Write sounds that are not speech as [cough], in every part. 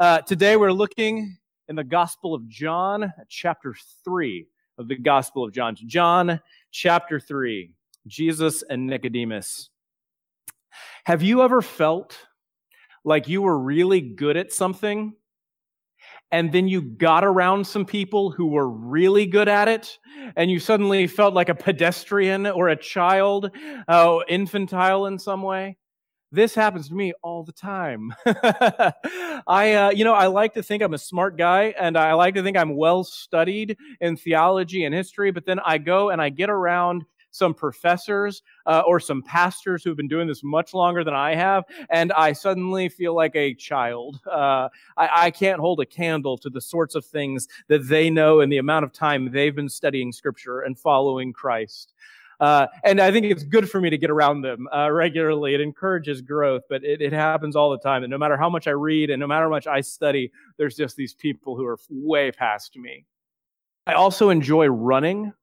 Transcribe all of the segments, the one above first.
Uh, today we're looking in the Gospel of John, chapter 3 of the Gospel of John. John, chapter 3, Jesus and Nicodemus. Have you ever felt like you were really good at something and then you got around some people who were really good at it, and you suddenly felt like a pedestrian or a child, uh, infantile in some way. This happens to me all the time. [laughs] I, uh, you know, I like to think I'm a smart guy and I like to think I'm well studied in theology and history, but then I go and I get around some professors uh, or some pastors who've been doing this much longer than I have, and I suddenly feel like a child. Uh, I, I can't hold a candle to the sorts of things that they know and the amount of time they've been studying Scripture and following Christ. Uh, and I think it's good for me to get around them uh, regularly. It encourages growth, but it, it, happens all the time. And no matter how much I read and no matter how much I study, there's just these people who are way past me. I also enjoy running.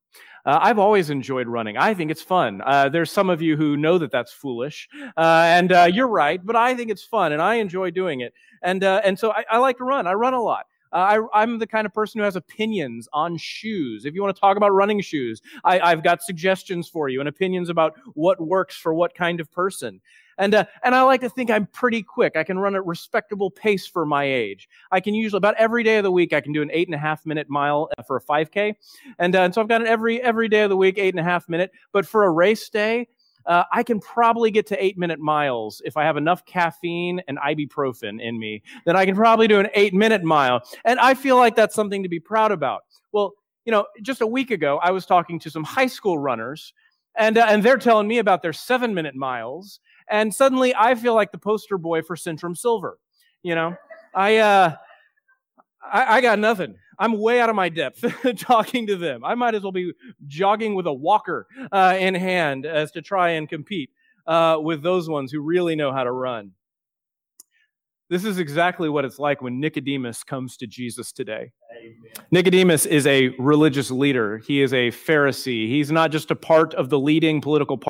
Uh, I've always enjoyed running. I think it's fun. Uh, there's some of you who know that that's foolish, uh, and you're right, but I think it's fun, and I enjoy doing it. And and so I, I, like to run. I run a lot. Uh, I, am the kind of person who has opinions on shoes. If you want to talk about running shoes, I, I've got suggestions for you and opinions about what works for what kind of person. And, uh, and I like to think I'm pretty quick. I can run a respectable pace for my age. I can usually, about every day of the week, I can do an eight and a half minute mile uh, for a 5K. And, uh, and so I've got it every, every day of the week, eight and a half minute. But for a race day, uh, I can probably get to eight minute miles if I have enough caffeine and ibuprofen in me. Then I can probably do an eight minute mile. And I feel like that's something to be proud about. Well, you know, just a week ago, I was talking to some high school runners, and, uh, and they're telling me about their seven minute miles. And suddenly I feel like the poster boy for Centrum Silver. You know, I, uh, I, I got nothing. I'm way out of my depth [laughs] talking to them. I might as well be jogging with a walker uh, in hand as to try and compete uh, with those ones who really know how to run. This is exactly what it's like when Nicodemus comes to Jesus today. Amen. Nicodemus is a religious leader. He is a Pharisee. He's not just a part of the leading political party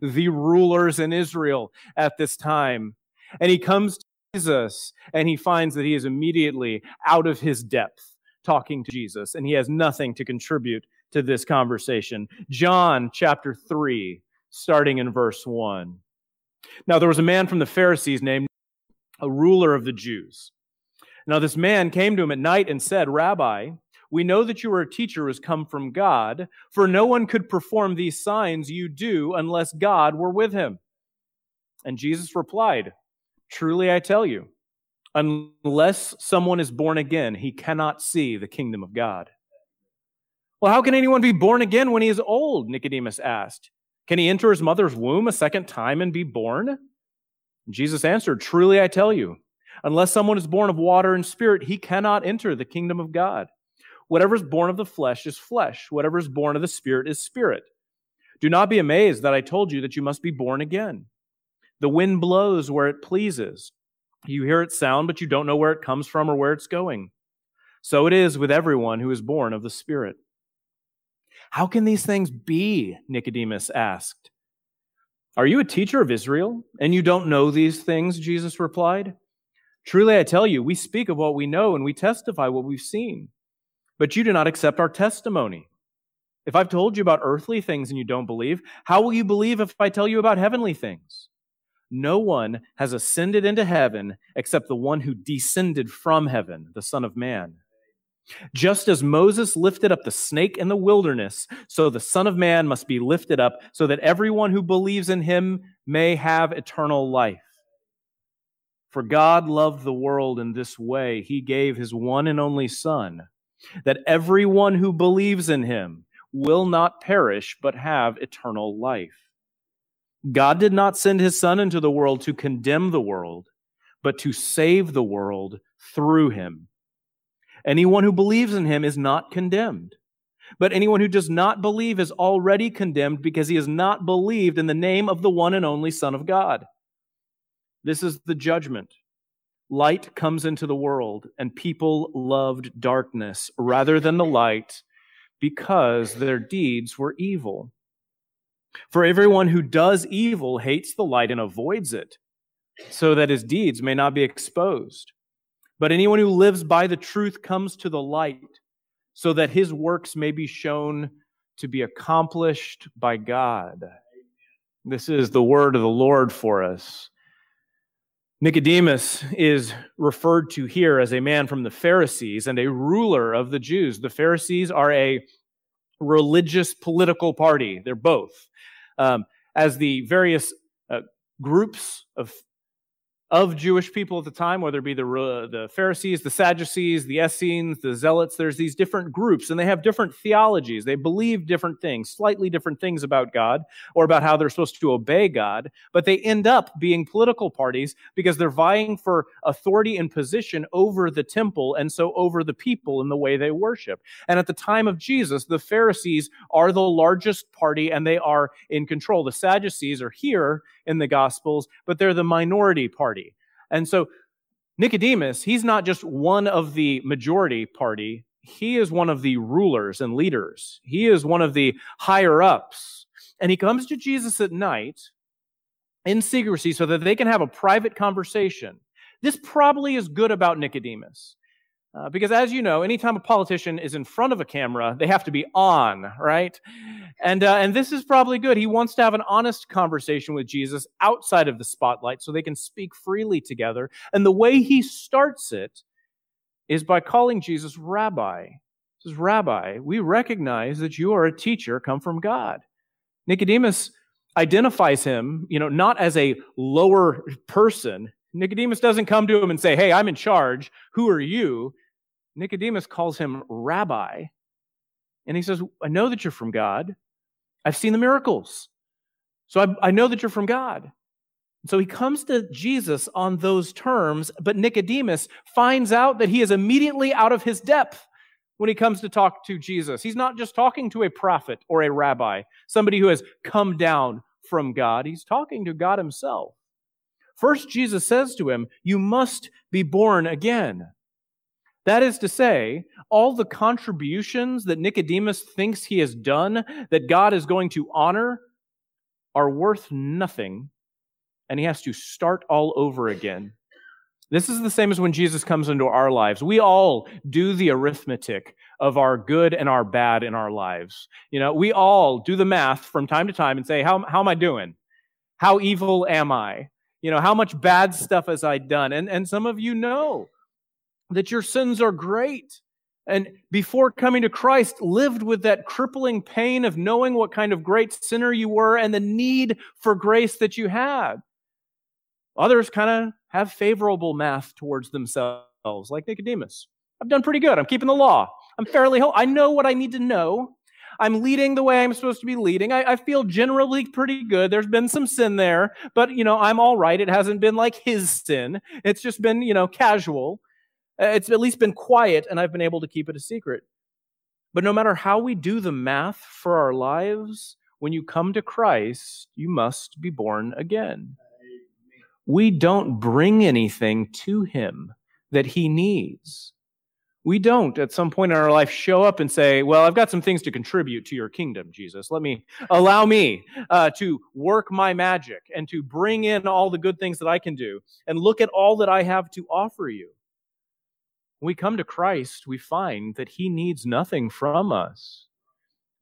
the rulers in Israel at this time. And he comes to Jesus and he finds that he is immediately out of his depth talking to Jesus and he has nothing to contribute to this conversation. John chapter 3, starting in verse 1. Now there was a man from the Pharisees named a ruler of the Jews. Now this man came to him at night and said, Rabbi, we know that you are a teacher who has come from God, for no one could perform these signs you do unless God were with him. And Jesus replied, Truly I tell you, unless someone is born again, he cannot see the kingdom of God. Well, how can anyone be born again when he is old? Nicodemus asked. Can he enter his mother's womb a second time and be born? Jesus answered, Truly I tell you, unless someone is born of water and spirit, he cannot enter the kingdom of God. Whatever is born of the flesh is flesh. Whatever is born of the spirit is spirit. Do not be amazed that I told you that you must be born again. The wind blows where it pleases. You hear its sound, but you don't know where it comes from or where it's going. So it is with everyone who is born of the Spirit. How can these things be? Nicodemus asked. Are you a teacher of Israel, and you don't know these things? Jesus replied. Truly I tell you, we speak of what we know, and we testify what we've seen but you do not accept our testimony. If I've told you about earthly things and you don't believe, how will you believe if I tell you about heavenly things? No one has ascended into heaven except the one who descended from heaven, the Son of Man. Just as Moses lifted up the snake in the wilderness, so the Son of Man must be lifted up, so that everyone who believes in him may have eternal life. For God loved the world in this way, he gave his one and only Son that everyone who believes in him will not perish but have eternal life. God did not send his Son into the world to condemn the world, but to save the world through him. Anyone who believes in him is not condemned. But anyone who does not believe is already condemned because he has not believed in the name of the one and only Son of God. This is the judgment. Light comes into the world, and people loved darkness rather than the light because their deeds were evil. For everyone who does evil hates the light and avoids it, so that his deeds may not be exposed. But anyone who lives by the truth comes to the light, so that his works may be shown to be accomplished by God. This is the word of the Lord for us. Nicodemus is referred to here as a man from the Pharisees and a ruler of the Jews. The Pharisees are a religious political party, they're both. Um, as the various uh, groups of of Jewish people at the time, whether it be the, the Pharisees, the Sadducees, the Essenes, the Zealots, there's these different groups and they have different theologies. They believe different things, slightly different things about God or about how they're supposed to obey God, but they end up being political parties because they're vying for authority and position over the temple and so over the people in the way they worship. And at the time of Jesus, the Pharisees are the largest party and they are in control. The Sadducees are here in the Gospels, but they're the minority party. And so Nicodemus, he's not just one of the majority party, he is one of the rulers and leaders. He is one of the higher ups. And he comes to Jesus at night in secrecy so that they can have a private conversation. This probably is good about Nicodemus. Uh, because as you know, anytime a politician is in front of a camera, they have to be on, right? And, uh, and this is probably good. He wants to have an honest conversation with Jesus outside of the spotlight so they can speak freely together. And the way he starts it is by calling Jesus Rabbi. He says, Rabbi, we recognize that you are a teacher come from God. Nicodemus identifies him, you know, not as a lower person. Nicodemus doesn't come to him and say, Hey, I'm in charge. Who are you? Nicodemus calls him Rabbi. And he says, I know that you're from God. I've seen the miracles. So I, I know that you're from God. So he comes to Jesus on those terms, but Nicodemus finds out that he is immediately out of his depth when he comes to talk to Jesus. He's not just talking to a prophet or a rabbi, somebody who has come down from God. He's talking to God himself. First, Jesus says to him, You must be born again. That is to say, all the contributions that Nicodemus thinks he has done that God is going to honor are worth nothing, and he has to start all over again. This is the same as when Jesus comes into our lives. We all do the arithmetic of our good and our bad in our lives. You know, we all do the math from time to time and say, how, how am I doing? How evil am I? You know, how much bad stuff has I done? And, and some of you know that your sins are great. And before coming to Christ, lived with that crippling pain of knowing what kind of great sinner you were and the need for grace that you had. Others kind of have favorable math towards themselves, like Nicodemus. I've done pretty good. I'm keeping the law. I'm fairly whole. I know what I need to know. I'm leading the way I'm supposed to be leading. I, I, feel generally pretty good. There's been some sin there, but you know, I'm all right. It hasn't been like his sin. It's just been, you know, casual. Uh, it's at least been quiet, and I've been able to keep it a secret. But no matter how we do the math for our lives, when you come to Christ, you must be born again. We don't bring anything to Him that He needs. We don't, at some point in our life, show up and say, Well, I've got some things to contribute to your kingdom, Jesus. Let me allow me uh, to work my magic and to bring in all the good things that I can do and look at all that I have to offer you. When we come to Christ, we find that he needs nothing from us.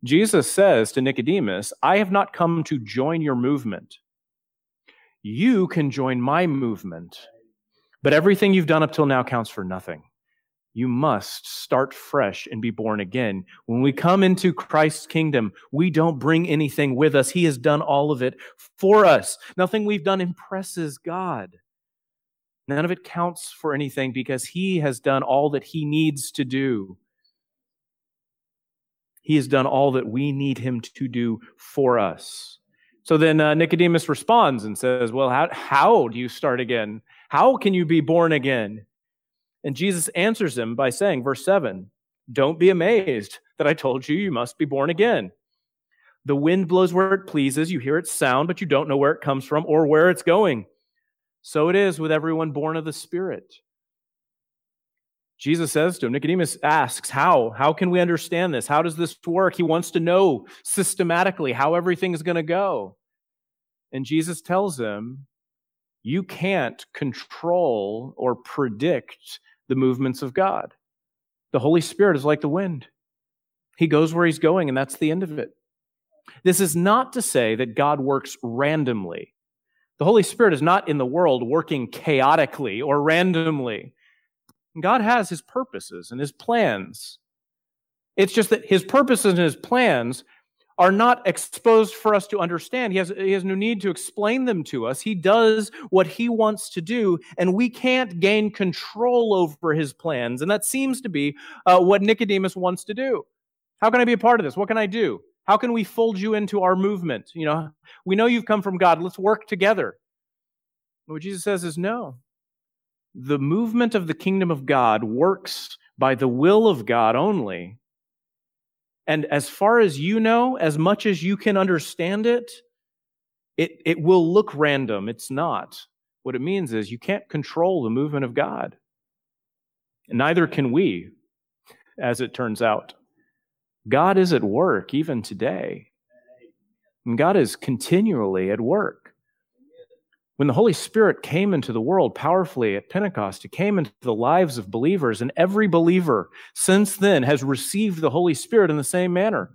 Jesus says to Nicodemus, I have not come to join your movement. You can join my movement, but everything you've done up till now counts for nothing. You must start fresh and be born again. When we come into Christ's kingdom, we don't bring anything with us. He has done all of it for us. Nothing we've done impresses God. None of it counts for anything because he has done all that he needs to do. He has done all that we need him to do for us. So then uh, Nicodemus responds and says, Well, how, how do you start again? How can you be born again? And Jesus answers him by saying, verse 7 Don't be amazed that I told you you must be born again. The wind blows where it pleases, you hear its sound, but you don't know where it comes from or where it's going. So it is with everyone born of the Spirit. Jesus says to him, Nicodemus asks, How? How can we understand this? How does this work? He wants to know systematically how everything is going to go. And Jesus tells him, You can't control or predict the movements of God. The Holy Spirit is like the wind. He goes where he's going, and that's the end of it. This is not to say that God works randomly. The Holy Spirit is not in the world working chaotically or randomly. God has his purposes and his plans. It's just that his purposes and his plans are not exposed for us to understand. He has, he has no need to explain them to us. He does what he wants to do, and we can't gain control over his plans. And that seems to be uh, what Nicodemus wants to do. How can I be a part of this? What can I do? How can we fold you into our movement? You know, we know you've come from God. Let's work together. What Jesus says is no. The movement of the kingdom of God works by the will of God only and as far as you know, as much as you can understand it, it, it will look random. It's not. What it means is you can't control the movement of God. And neither can we, as it turns out. God is at work even today. And God is continually at work. When the Holy Spirit came into the world powerfully at Pentecost, it came into the lives of believers, and every believer since then has received the Holy Spirit in the same manner.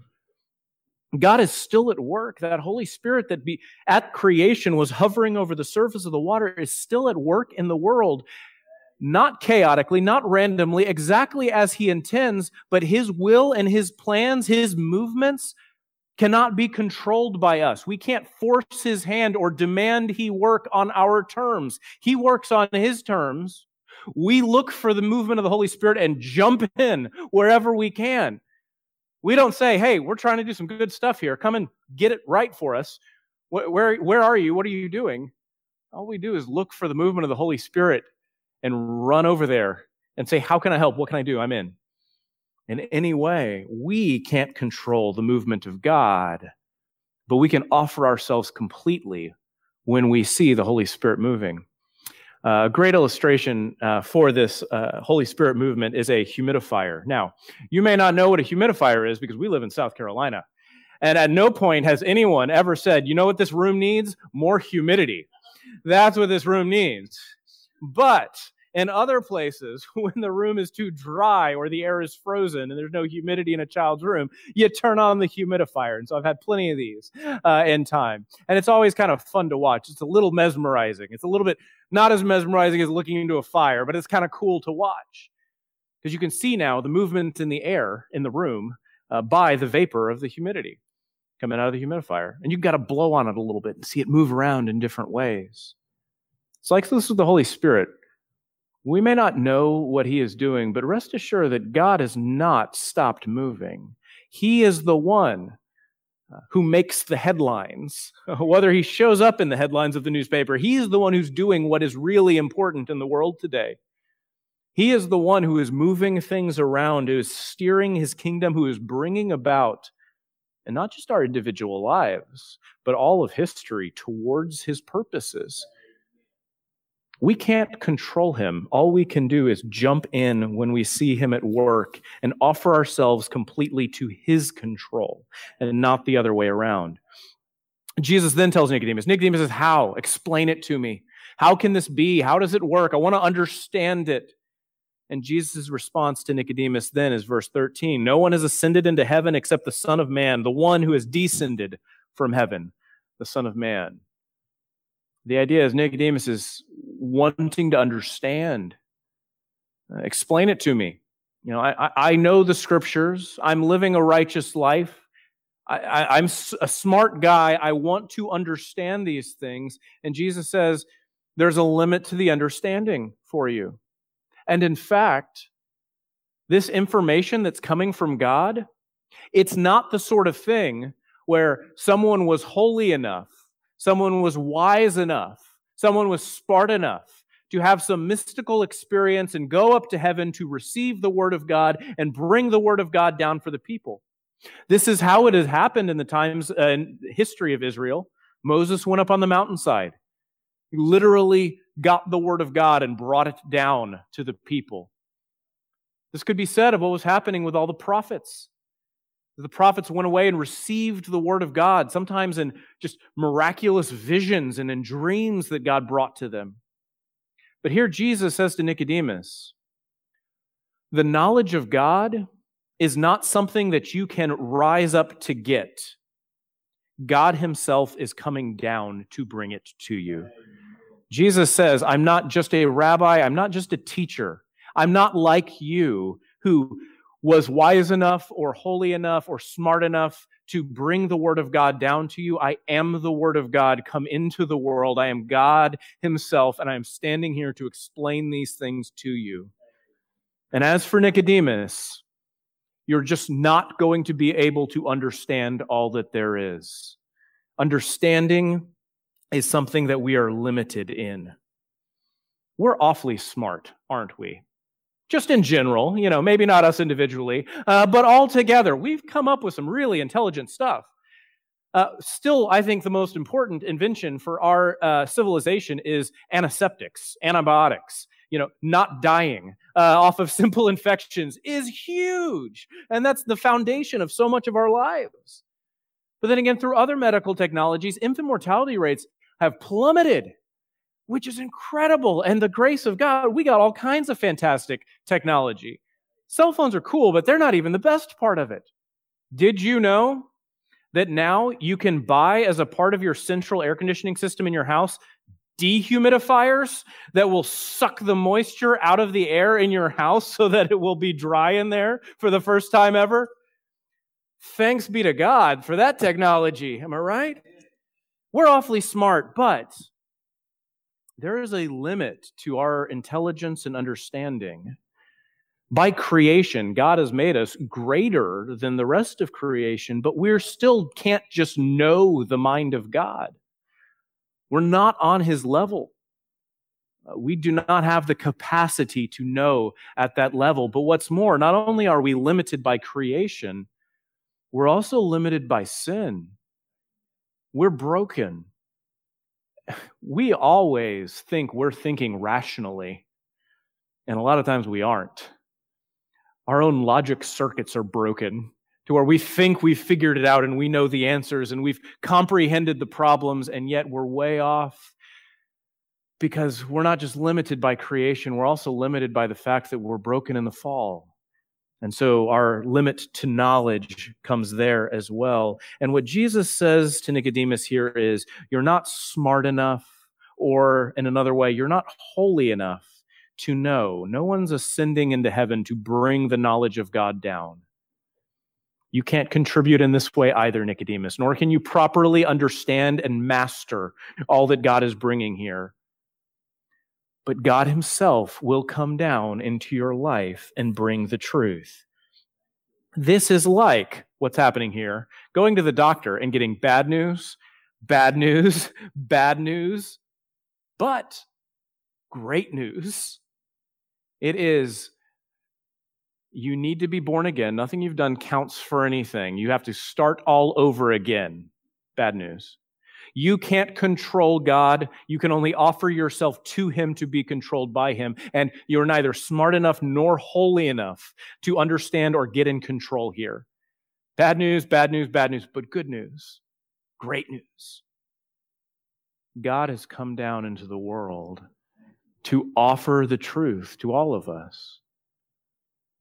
God is still at work. That Holy Spirit that be at creation was hovering over the surface of the water is still at work in the world, not chaotically, not randomly, exactly as he intends, but his will and his plans, his movements cannot be controlled by us. We can't force his hand or demand he work on our terms. He works on his terms. We look for the movement of the Holy Spirit and jump in wherever we can. We don't say, hey, we're trying to do some good stuff here. Come and get it right for us. Where, where, where are you? What are you doing? All we do is look for the movement of the Holy Spirit and run over there and say, how can I help? What can I do? I'm in in any way. We can't control the movement of God, but we can offer ourselves completely when we see the Holy Spirit moving. Uh, a great illustration uh, for this uh, Holy Spirit movement is a humidifier. Now, you may not know what a humidifier is because we live in South Carolina. And at no point has anyone ever said, you know what this room needs? More humidity. That's what this room needs. But in other places, [laughs] when the room is too dry or the air is frozen and there's no humidity in a child's room, you turn on the humidifier. And so I've had plenty of these uh, in time. And it's always kind of fun to watch. It's a little mesmerizing. It's a little bit not as mesmerizing as looking into a fire, but it's kind of cool to watch. Because you can see now the movement in the air in the room uh, by the vapor of the humidity coming out of the humidifier. And you've got to blow on it a little bit and see it move around in different ways. It's like this with the Holy Spirit. We may not know what he is doing, but rest assured that God has not stopped moving. He is the one uh, who makes the headlines. [laughs] Whether he shows up in the headlines of the newspaper, he is the one who's doing what is really important in the world today. He is the one who is moving things around, who is steering his kingdom, who is bringing about, and not just our individual lives, but all of history towards his purposes. We can't control him. All we can do is jump in when we see him at work and offer ourselves completely to his control and not the other way around. Jesus then tells Nicodemus, Nicodemus says, How? Explain it to me. How can this be? How does it work? I want to understand it. And Jesus' response to Nicodemus then is verse 13 No one has ascended into heaven except the Son of Man, the one who has descended from heaven, the Son of Man. The idea is Nicodemus is wanting to understand. Uh, explain it to me. You know, I, I know the scriptures. I'm living a righteous life. I, am a smart guy. I want to understand these things. And Jesus says, there's a limit to the understanding for you. And in fact, this information that's coming from God, it's not the sort of thing where someone was holy enough someone was wise enough, someone was smart enough to have some mystical experience and go up to heaven to receive the Word of God and bring the Word of God down for the people. This is how it has happened in the times uh, in history of Israel. Moses went up on the mountainside. He literally got the Word of God and brought it down to the people. This could be said of what was happening with all the prophets. The prophets went away and received the word of God, sometimes in just miraculous visions and in dreams that God brought to them. But here Jesus says to Nicodemus, The knowledge of God is not something that you can rise up to get. God Himself is coming down to bring it to you. Jesus says, I'm not just a rabbi, I'm not just a teacher. I'm not like you who was wise enough or holy enough or smart enough to bring the word of God down to you. I am the word of God come into the world. I am God himself, and I am standing here to explain these things to you. And as for Nicodemus, you're just not going to be able to understand all that there is. Understanding is something that we are limited in. We're awfully smart, aren't we? Just in general, you know, maybe not us individually, uh, but all together, we've come up with some really intelligent stuff. Uh, still, I think the most important invention for our uh, civilization is antiseptics, antibiotics. You know, not dying uh, off of [laughs] simple infections is huge. And that's the foundation of so much of our lives. But then again, through other medical technologies, infant mortality rates have plummeted which is incredible. And the grace of God, we got all kinds of fantastic technology. Cell phones are cool, but they're not even the best part of it. Did you know that now you can buy as a part of your central air conditioning system in your house dehumidifiers that will suck the moisture out of the air in your house so that it will be dry in there for the first time ever? Thanks be to God for that technology. Am I right? We're awfully smart, but there is a limit to our intelligence and understanding. By creation, God has made us greater than the rest of creation, but we still can't just know the mind of God. We're not on his level. Uh, we do not have the capacity to know at that level. But what's more, not only are we limited by creation, we're also limited by sin. We're broken we always think we're thinking rationally, and a lot of times we aren't. Our own logic circuits are broken to where we think we've figured it out and we know the answers and we've comprehended the problems, and yet we're way off because we're not just limited by creation, we're also limited by the fact that we're broken in the fall. And so our limit to knowledge comes there as well. And what Jesus says to Nicodemus here is, you're not smart enough, or in another way, you're not holy enough to know. No one's ascending into heaven to bring the knowledge of God down. You can't contribute in this way either, Nicodemus, nor can you properly understand and master all that God is bringing here but God Himself will come down into your life and bring the truth. This is like what's happening here going to the doctor and getting bad news, bad news, [laughs] bad news, but great news. It is you need to be born again. Nothing you've done counts for anything. You have to start all over again. Bad news. You can't control God. You can only offer yourself to Him to be controlled by Him. And you're neither smart enough nor holy enough to understand or get in control here. Bad news, bad news, bad news, but good news, great news. God has come down into the world to offer the truth to all of us.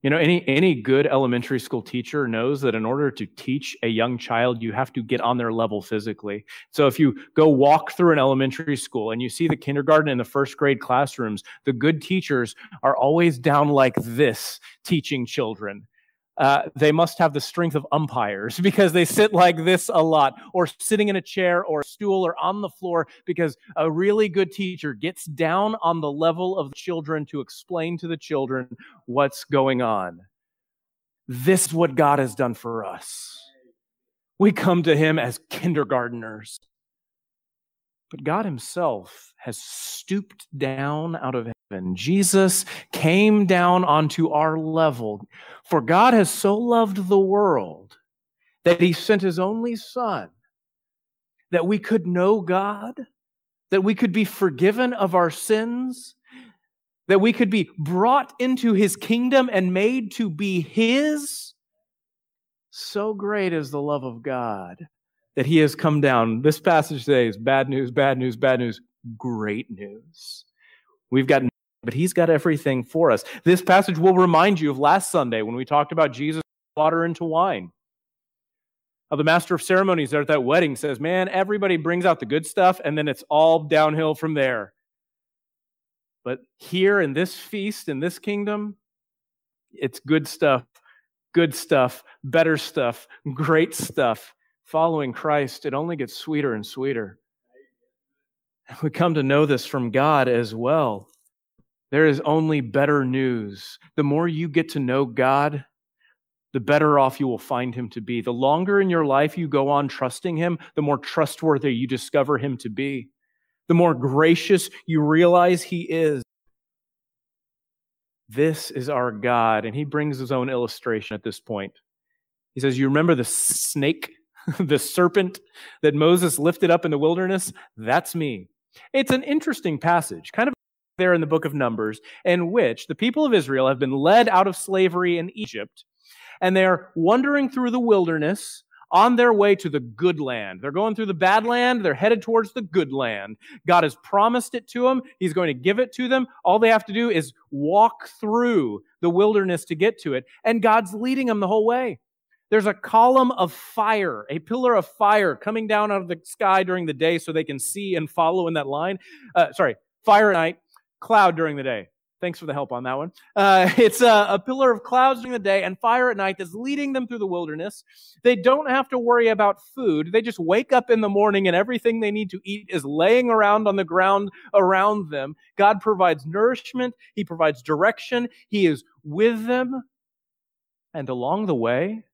You know, any, any good elementary school teacher knows that in order to teach a young child, you have to get on their level physically. So if you go walk through an elementary school and you see the kindergarten and the first grade classrooms, the good teachers are always down like this teaching children uh, they must have the strength of umpires [laughs] because they sit like this a lot, or sitting in a chair or a stool or on the floor because a really good teacher gets down on the level of children to explain to the children what's going on. This is what God has done for us. We come to Him as kindergarteners. But God Himself has stooped down out of heaven. Jesus came down onto our level. For God has so loved the world that He sent His only Son that we could know God, that we could be forgiven of our sins, that we could be brought into His kingdom and made to be His. So great is the love of God that he has come down. This passage today is bad news, bad news, bad news, great news. We've got but he's got everything for us. This passage will remind you of last Sunday when we talked about Jesus water into wine. How the master of ceremonies there at that wedding says, Man, everybody brings out the good stuff, and then it's all downhill from there. But here in this feast, in this kingdom, it's good stuff, good stuff, better stuff, great stuff. Following Christ, it only gets sweeter and sweeter. [laughs] We come to know this from God as well. There is only better news. The more you get to know God, the better off you will find him to be. The longer in your life you go on trusting him, the more trustworthy you discover him to be. The more gracious you realize he is. This is our God. And he brings his own illustration at this point. He says, You remember the snake, [laughs] the serpent that Moses lifted up in the wilderness? That's me. It's an interesting passage, kind of there in the book of Numbers, in which the people of Israel have been led out of slavery in Egypt, and they're wandering through the wilderness on their way to the good land. They're going through the bad land, they're headed towards the good land. God has promised it to them, He's going to give it to them. All they have to do is walk through the wilderness to get to it, and God's leading them the whole way. There's a column of fire, a pillar of fire coming down out of the sky during the day so they can see and follow in that line. Uh, sorry, fire at night, cloud during the day. Thanks for the help on that one. Uh, [laughs] it's a, a, pillar of clouds during the day and fire at night that's leading them through the wilderness. They don't have to worry about food. They just wake up in the morning and everything they need to eat is laying around on the ground around them. God provides nourishment. He provides direction. He is with them. And along the way,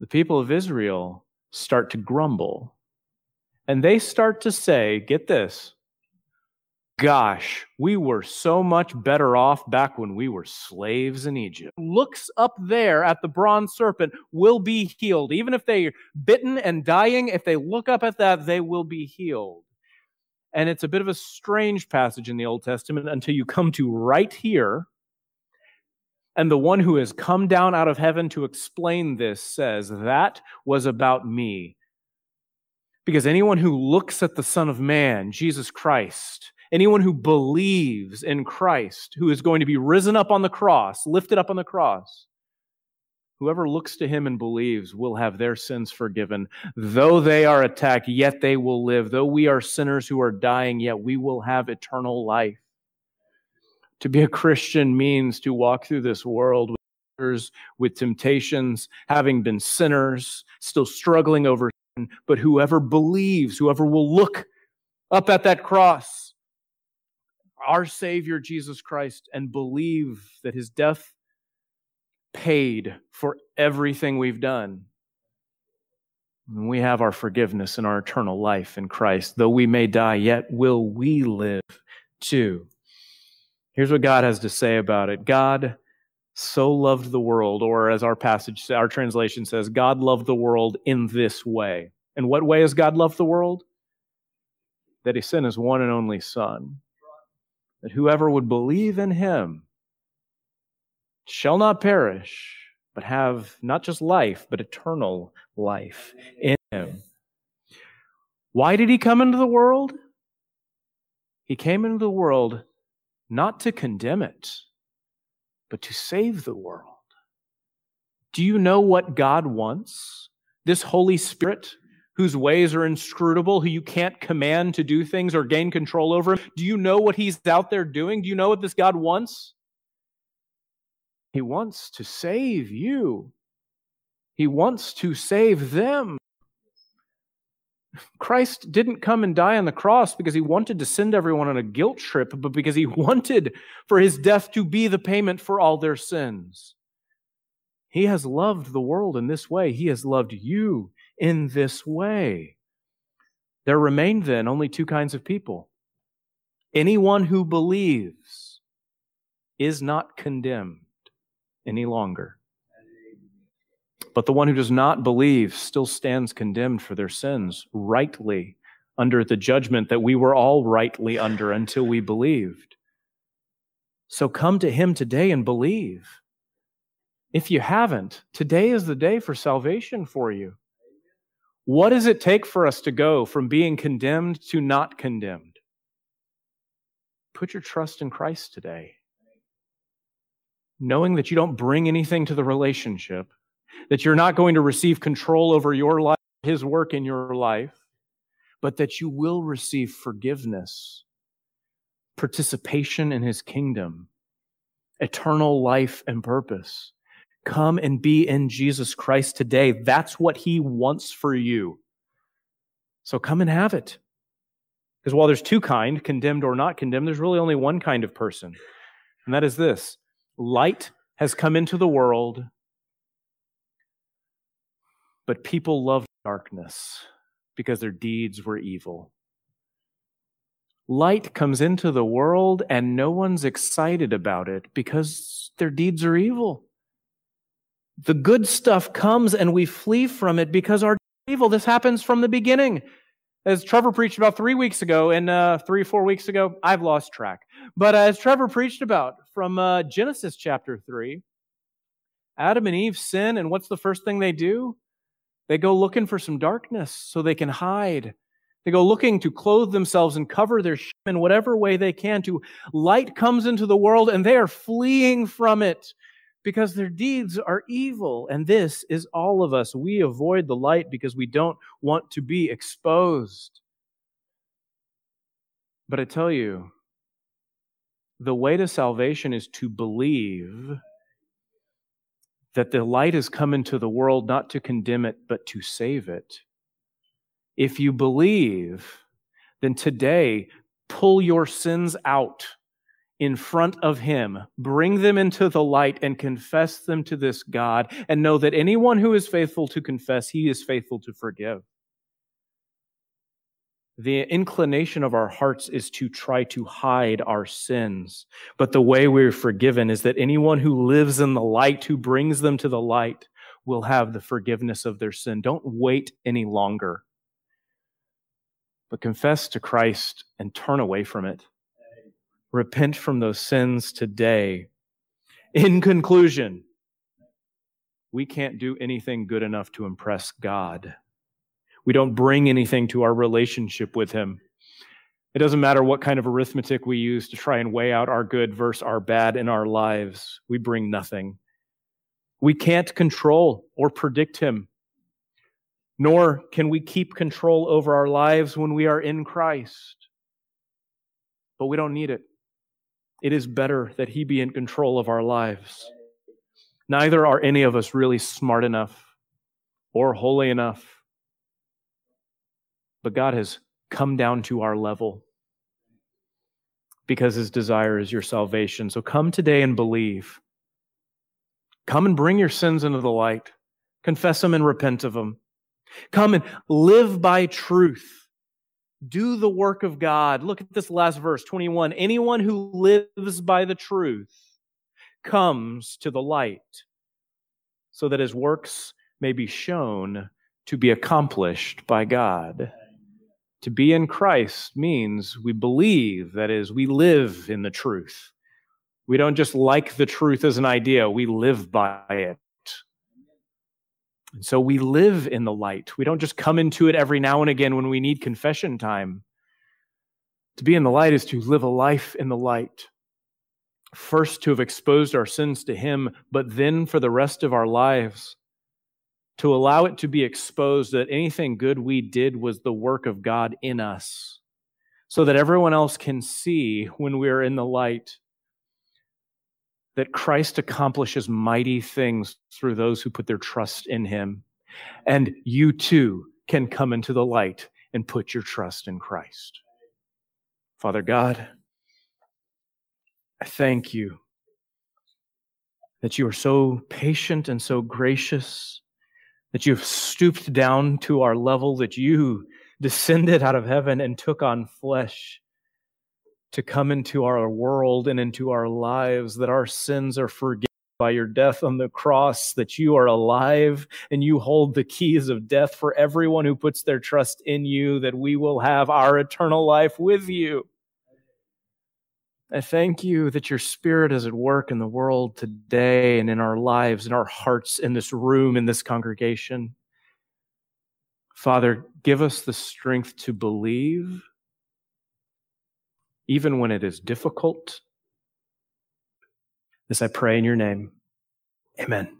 the people of Israel start to grumble. And they start to say, get this, gosh, we were so much better off back when we were slaves in Egypt. Looks up there at the bronze serpent will be healed. Even if they're bitten and dying, if they look up at that, they will be healed. And it's a bit of a strange passage in the Old Testament until you come to right here. And the one who has come down out of heaven to explain this says, That was about me. Because anyone who looks at the Son of Man, Jesus Christ, Anyone who believes in Christ, who is going to be risen up on the cross, lifted up on the cross, whoever looks to him and believes will have their sins forgiven. Though they are attacked, yet they will live. Though we are sinners who are dying, yet we will have eternal life. To be a Christian means to walk through this world with, with temptations, having been sinners, still struggling over sin, but whoever believes, whoever will look up at that cross, our Savior Jesus Christ and believe that his death paid for everything we've done. We have our forgiveness and our eternal life in Christ. Though we may die, yet will we live too. Here's what God has to say about it God so loved the world, or as our passage, our translation says, God loved the world in this way. And what way has God loved the world? That he sent his one and only Son that whoever would believe in him shall not perish, but have not just life, but eternal life in him. Why did he come into the world? He came into the world not to condemn it, but to save the world. Do you know what God wants? This Holy Spirit whose ways are inscrutable, who you can't command to do things or gain control over him? Do you know what he's out there doing? Do you know what this God wants? He wants to save you. He wants to save them. Christ didn't come and die on the cross because he wanted to send everyone on a guilt trip, but because he [laughs] wanted for his death to be the payment for all their sins. He has loved the world in this way. He has loved you in this way. There remain then only two kinds of people. Anyone who believes is not condemned any longer. But the one who does not believe still stands condemned for their sins, rightly under the judgment that we were all rightly under until we believed. So come to him today and believe. If you haven't, today is the day for salvation for you. What does it take for us to go from being condemned to not condemned? put your trust in Christ today. Knowing that you don't bring anything to the relationship, that you're not going to receive control over your life, His work in your life, but that you will receive forgiveness, participation in His kingdom, eternal life and purpose. Come and be in Jesus Christ today. That's what He wants for you. So come and have it. Because while there's two kind, condemned or not condemned, there's really only one kind of person. And that is this light has come into the world, but people loved darkness because their deeds were evil. Light comes into the world and no one's excited about it because their deeds are evil. The good stuff comes and we flee from it because our evil. This happens from the beginning. As Trevor preached about three weeks ago, and uh, three four weeks ago, I've lost track. But uh, as Trevor preached about from uh, Genesis chapter 3, Adam and Eve sin, and what's the first thing they do? They go looking for some darkness so they can hide. They go looking to clothe themselves and cover their shame in whatever way they can. To light comes into the world and they are fleeing from it because their deeds are evil. And this is all of us. We avoid the light because we don't want to be exposed. But I tell you, the way to salvation is to believe that the light has come into the world not to condemn it, but to save it. If you believe, then today pull your sins out in front of Him, bring them into the light, and confess them to this God, and know that anyone who is faithful to confess, He is faithful to forgive. The inclination of our hearts is to try to hide our sins. But the way we're forgiven is that anyone who lives in the light, who brings them to the light, will have the forgiveness of their sin. Don't wait any longer, but confess to Christ and turn away from it. Repent from those sins today. In conclusion, we can't do anything good enough to impress God. We don't bring anything to our relationship with Him. It doesn't matter what kind of arithmetic we use to try and weigh out our good versus our bad in our lives. We bring nothing. We can't control or predict Him, nor can we keep control over our lives when we are in Christ. But we don't need it. It is better that He be in control of our lives. Neither are any of us really smart enough or holy enough. But God has come down to our level because His desire is your salvation. So come today and believe. Come and bring your sins into the light, confess them and repent of them. Come and live by truth do the work of God. Look at this last verse, 21. Anyone who lives by the truth comes to the light so that his works may be shown to be accomplished by God. To be in Christ means we believe, that is, we live in the truth. We don't just like the truth as an idea, we live by it. And so we live in the light. We don't just come into it every now and again when we need confession time. To be in the light is to live a life in the light. First, to have exposed our sins to Him, but then for the rest of our lives, to allow it to be exposed that anything good we did was the work of God in us, so that everyone else can see when we're in the light that Christ accomplishes mighty things through those who put their trust in him. And you too can come into the light and put your trust in Christ. Father God, I thank you that you are so patient and so gracious, that you've stooped down to our level, that you descended out of heaven and took on flesh to come into our world and into our lives, that our sins are forgiven by your death on the cross, that you are alive and you hold the keys of death for everyone who puts their trust in you, that we will have our eternal life with you. I thank you that your spirit is at work in the world today and in our lives, in our hearts, in this room, in this congregation. Father, give us the strength to believe even when it is difficult. This I pray in your name. Amen.